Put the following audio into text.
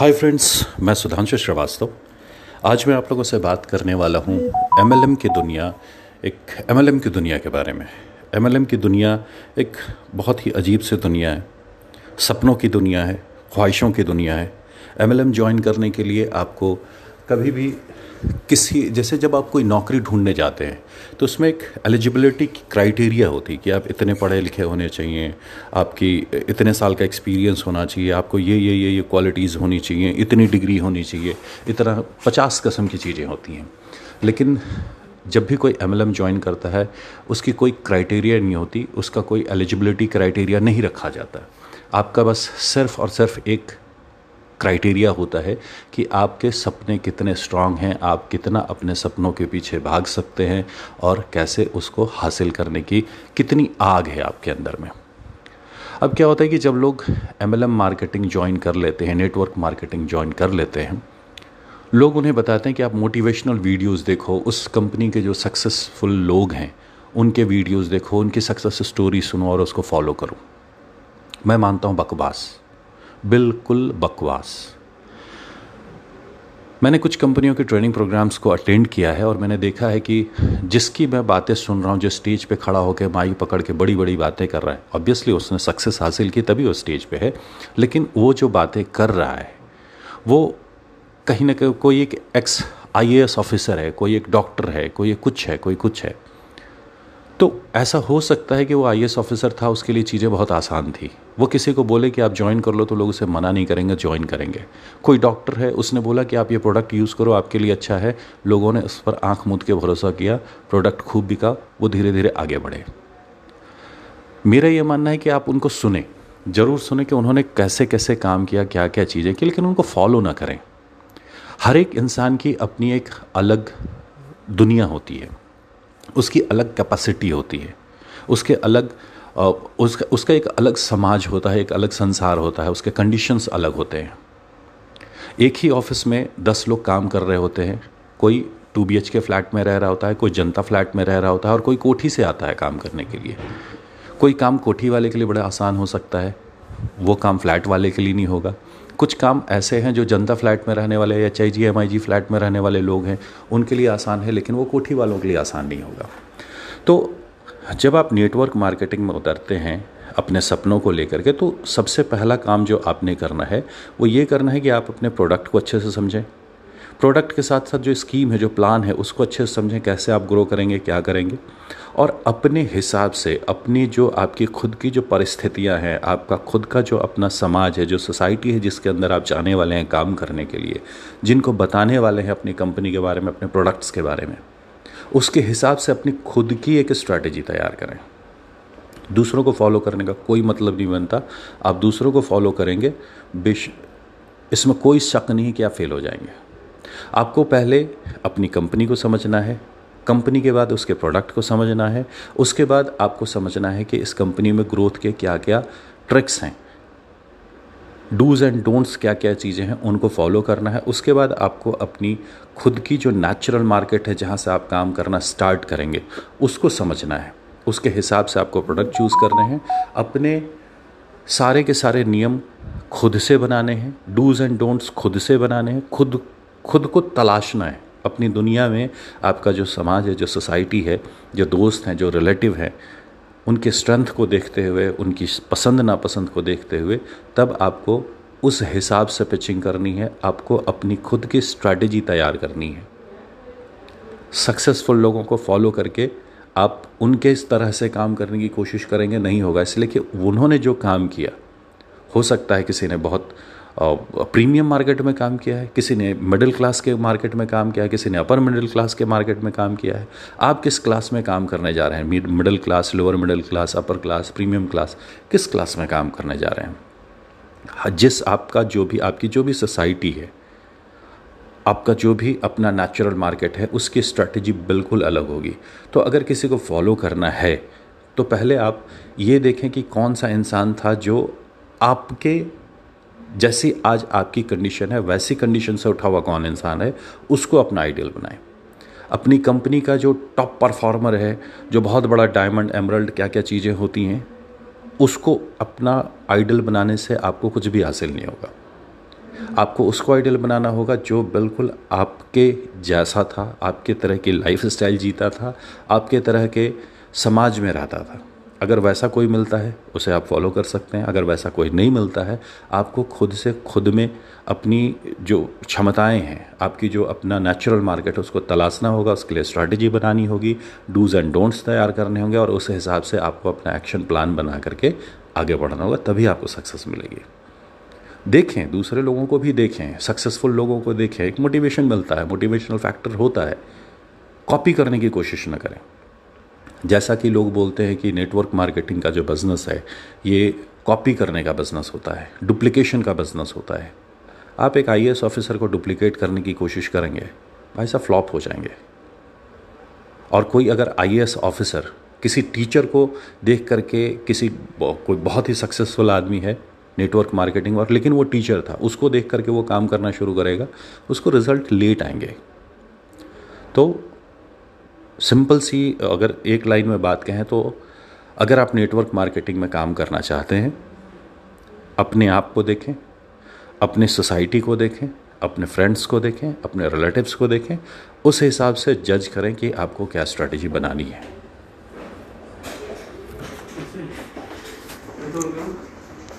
Hi friends मैं सुधांशु श्रीवास्तव। आज मैं आप लोगों से बात करने वाला हूँ एम की दुनिया, एक एमएलएम की दुनिया के बारे में। एमएलएम की दुनिया एक बहुत ही अजीब सी दुनिया है। सपनों की दुनिया है, ख्वाहिशों की दुनिया है। एमएलएम ज्वाइन करने के लिए आपको कभी भी किसी, जैसे जब आप कोई नौकरी ढूँढने जाते हैं तो उसमें एक एलिजिबिलिटी की क्राइटेरिया होती है कि आप इतने पढ़े लिखे होने चाहिए, आपकी इतने साल का एक्सपीरियंस होना चाहिए, आपको ये ये ये ये क्वालिटीज़ होनी चाहिए, इतनी डिग्री होनी चाहिए इतना पचास कस्म की चीज़ें होती हैं। लेकिन जब भी कोई एम एल ज्वाइन करता है, उसकी कोई क्राइटेरिया नहीं होती, उसका कोई एलिजिबिलिटी क्राइटेरिया नहीं रखा जाता। आपका बस सिर्फ़ और सिर्फ़ एक क्राइटेरिया होता है कि आपके सपने कितने स्ट्रांग हैं, आप कितना अपने सपनों के पीछे भाग सकते हैं और कैसे उसको हासिल करने की कितनी आग है आपके अंदर में। अब क्या होता है कि जब लोग एमएलएम मार्केटिंग ज्वाइन कर लेते हैं नेटवर्क मार्केटिंग ज्वाइन कर लेते हैं, लोग उन्हें बताते हैं कि आप मोटिवेशनल वीडियोस देखो, उस कंपनी के जो सक्सेसफुल लोग हैं, उनके वीडियोस देखो, उनकी सक्सेस स्टोरी सुनो और उसको फॉलो करो। मैं मानता हूँ बकवास। बिल्कुल बकवास। मैंने कुछ कंपनियों के ट्रेनिंग प्रोग्राम्स को अटेंड किया है और मैंने देखा है कि जिसकी मैं बातें सुन रहा हूँ जो स्टेज पे खड़ा होकर माइक पकड़ के बड़ी बड़ी बातें कर रहा है ऑब्वियसली उसने सक्सेस हासिल की तभी वो स्टेज पे है, लेकिन वो जो बातें कर रहा है, वो कहीं ना कहीं कोई एक एक्स आई ऑफिसर है, कोई एक डॉक्टर है, कोई एक कुछ है, कोई कुछ है। तो ऐसा हो सकता है कि वो आई ऑफिसर था, उसके लिए चीज़ें बहुत आसान थी। वो किसी को बोले कि आप ज्वाइन कर लो तो लोग उसे मना नहीं करेंगे ज्वाइन करेंगे। कोई डॉक्टर है, उसने बोला कि आप ये प्रोडक्ट यूज़ करो, आपके लिए अच्छा है। लोगों ने उस पर आँख मूद के भरोसा किया प्रोडक्ट खूब बिका, वो धीरे धीरे आगे बढ़े। मेरा ये मानना है कि आप उनको सुने, ज़रूर सुने कि उन्होंने कैसे कैसे काम किया क्या क्या चीज़ें की, लेकिन उनको फॉलो ना करें। हर एक इंसान की अपनी एक अलग दुनिया होती है। उसकी अलग कैपेसिटी होती है। उसके अलग उसका उसका एक अलग समाज होता है, एक अलग संसार होता है, उसके कंडीशंस अलग होते हैं। एक ही ऑफ़िस में दस लोग काम कर रहे होते हैं, कोई टू बी के फ्लैट में रह रहा होता है, कोई जनता फ्लैट में रह रहा होता है और कोई कोठी से आता है काम करने के लिए। कोई काम कोठी वाले के लिए बड़ा आसान हो सकता है, वो काम फ्लैट वाले के लिए नहीं होगा। कुछ काम ऐसे हैं जो जनता फ्लैट में रहने वाले H I G M I G flat में रहने वाले लोग हैं, उनके लिए आसान है, लेकिन वो कोठी वालों के लिए आसान नहीं होगा। तो जब आप नेटवर्क मार्केटिंग में उतरते हैं अपने सपनों को लेकर के तो सबसे पहला काम जो आपने करना है, वो ये करना है कि आप अपने प्रोडक्ट को अच्छे से समझें। प्रोडक्ट के साथ साथ जो स्कीम है, जो प्लान है, उसको अच्छे से समझें कैसे आप ग्रो करेंगे, क्या करेंगे। और अपने हिसाब से, अपनी जो आपकी खुद की जो परिस्थितियाँ हैं, आपका खुद का जो अपना समाज है, जो सोसाइटी है, जिसके अंदर आप जाने वाले हैं काम करने के लिए, जिनको बताने वाले हैं अपनी कंपनी के बारे में, अपने प्रोडक्ट्स के बारे में, उसके हिसाब से अपनी खुद की एक स्ट्रैटेजी तैयार करें। दूसरों को फॉलो करने का कोई मतलब नहीं बनता। आप दूसरों को फॉलो करेंगे, बेश, इसमें कोई शक नहीं कि आप फेल हो जाएँगे। आपको पहले अपनी कंपनी को समझना है, कंपनी के बाद उसके प्रोडक्ट को समझना है, उसके बाद आपको समझना है कि इस कंपनी में ग्रोथ के क्या क्या ट्रिक्स हैं। डूज़ एंड डोंट्स क्या क्या चीज़ें हैं, उनको फॉलो करना है। उसके बाद आपको अपनी खुद की जो नेचुरल मार्केट है, जहाँ से आप काम करना स्टार्ट करेंगे, उसको समझना है। उसके हिसाब से आपको प्रोडक्ट चूज़ करने हैं। अपने सारे के सारे नियम खुद से बनाने हैं। डूज़ एंड डोंट्स खुद से बनाने हैं। खुद खुद को तलाशना है। अपनी दुनिया में आपका जो समाज है, जो सोसाइटी है, जो दोस्त हैं, जो रिलेटिव हैं, उनके स्ट्रेंथ को देखते हुए, उनकी पसंद, नापसंद को देखते हुए तब आपको उस हिसाब से पिचिंग करनी है। आपको अपनी खुद की स्ट्रैटेजी तैयार करनी है। सक्सेसफुल लोगों को फॉलो करके आप उनके इस तरह से काम करने की कोशिश करेंगे, नहीं होगा। इसलिए कि उन्होंने जो काम किया, हो सकता है किसी ने बहुत प्रीमियम मार्केट में काम किया है किसी ने मिडिल क्लास के मार्केट में काम किया है किसी ने अपर मिडिल क्लास के मार्केट में काम किया है। आप किस क्लास में काम करने जा रहे हैं? Middle class lower middle class upper class premium class किस क्लास में काम करने जा रहे हैं? हाँ, जिस आपका जो भी आपकी जो भी सोसाइटी है आपका जो भी अपना नेचुरल मार्केट है उसकी स्ट्रैटेजी बिल्कुल अलग होगी। तो अगर किसी को फॉलो करना है तो पहले आप ये देखें कि कौन सा इंसान था जो आपके जैसी आज आपकी कंडीशन है, वैसी कंडीशन से उठा हुआ कौन इंसान है, उसको अपना आइडियल बनाएँ। अपनी कंपनी का जो टॉप परफॉर्मर है, जो बहुत बड़ा डायमंड एमरल्ड क्या क्या चीज़ें होती हैं, उसको अपना आइडल बनाने से आपको कुछ भी हासिल नहीं होगा। आपको उसको आइडियल बनाना होगा जो बिल्कुल आपके जैसा था, आपके तरह की लाइफ स्टाइल जीता था, आपके तरह के समाज में रहता था। अगर वैसा कोई मिलता है, उसे आप फॉलो कर सकते हैं। अगर वैसा कोई नहीं मिलता है, आपको खुद से खुद में अपनी जो क्षमताएँ हैं, आपकी जो अपना नेचुरल मार्केट है, उसको तलाशना होगा, उसके लिए स्ट्रैटेजी बनानी होगी डूज एंड डोंट्स तैयार करने होंगे और उस हिसाब से आपको अपना एक्शन प्लान बना करके आगे बढ़ना होगा, तभी आपको सक्सेस मिलेगी। देखें, दूसरे लोगों को भी देखें सक्सेसफुल लोगों को देखें। एक मोटिवेशन मिलता है मोटिवेशनल फैक्टर होता है। कॉपी करने की कोशिश न करें। जैसा कि लोग बोलते हैं कि नेटवर्क मार्केटिंग का जो बिज़नेस है, ये कॉपी करने का बिज़नेस होता है डुप्लीकेशन का बिज़नेस होता है। आप एक आईएएस ऑफिसर को डुप्लीकेट करने की कोशिश करेंगे, भाई साहब फ्लॉप हो जाएँगे। और कोई अगर आईएएस ऑफिसर किसी टीचर को देख करके किसी कोई बहुत ही सक्सेसफुल आदमी है नेटवर्क मार्केटिंग और, लेकिन वो टीचर था, उसको देख करके वो काम करना शुरू करेगा, उसको रिज़ल्ट लेट आएँगे। तो सिंपल सी, अगर एक लाइन में बात कहें तो अगर आप नेटवर्क मार्केटिंग में काम करना चाहते हैं, अपने आप को देखें, अपने सोसाइटी को देखें, अपने फ्रेंड्स को देखें, अपने रिलेटिव्स को देखें, उस हिसाब से जज करें कि आपको क्या स्ट्रैटेजी बनानी है।